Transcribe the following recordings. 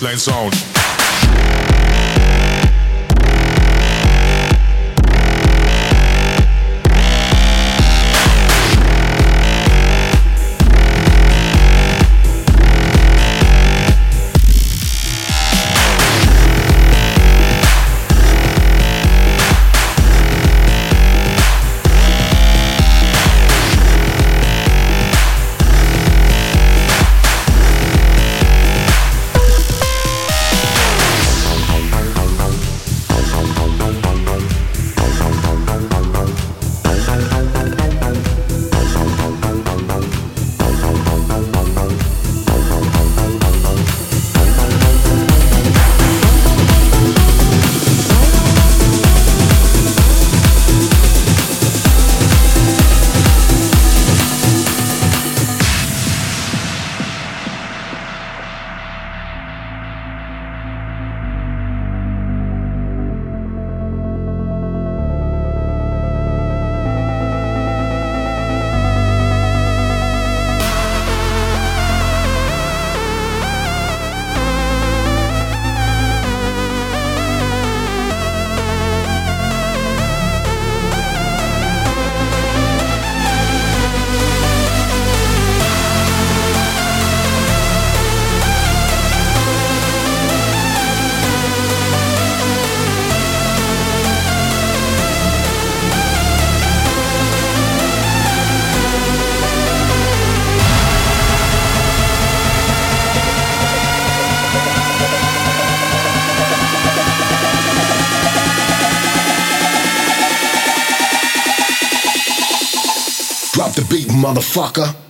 baseline sound. Drop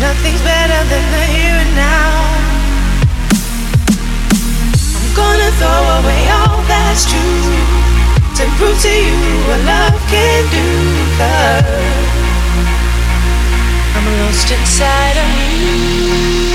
nothing's better than the here and now. I'm gonna throw away all that's true to prove to you what love can do. i I'm lost inside of you.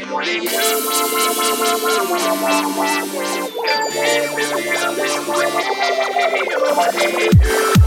The beat,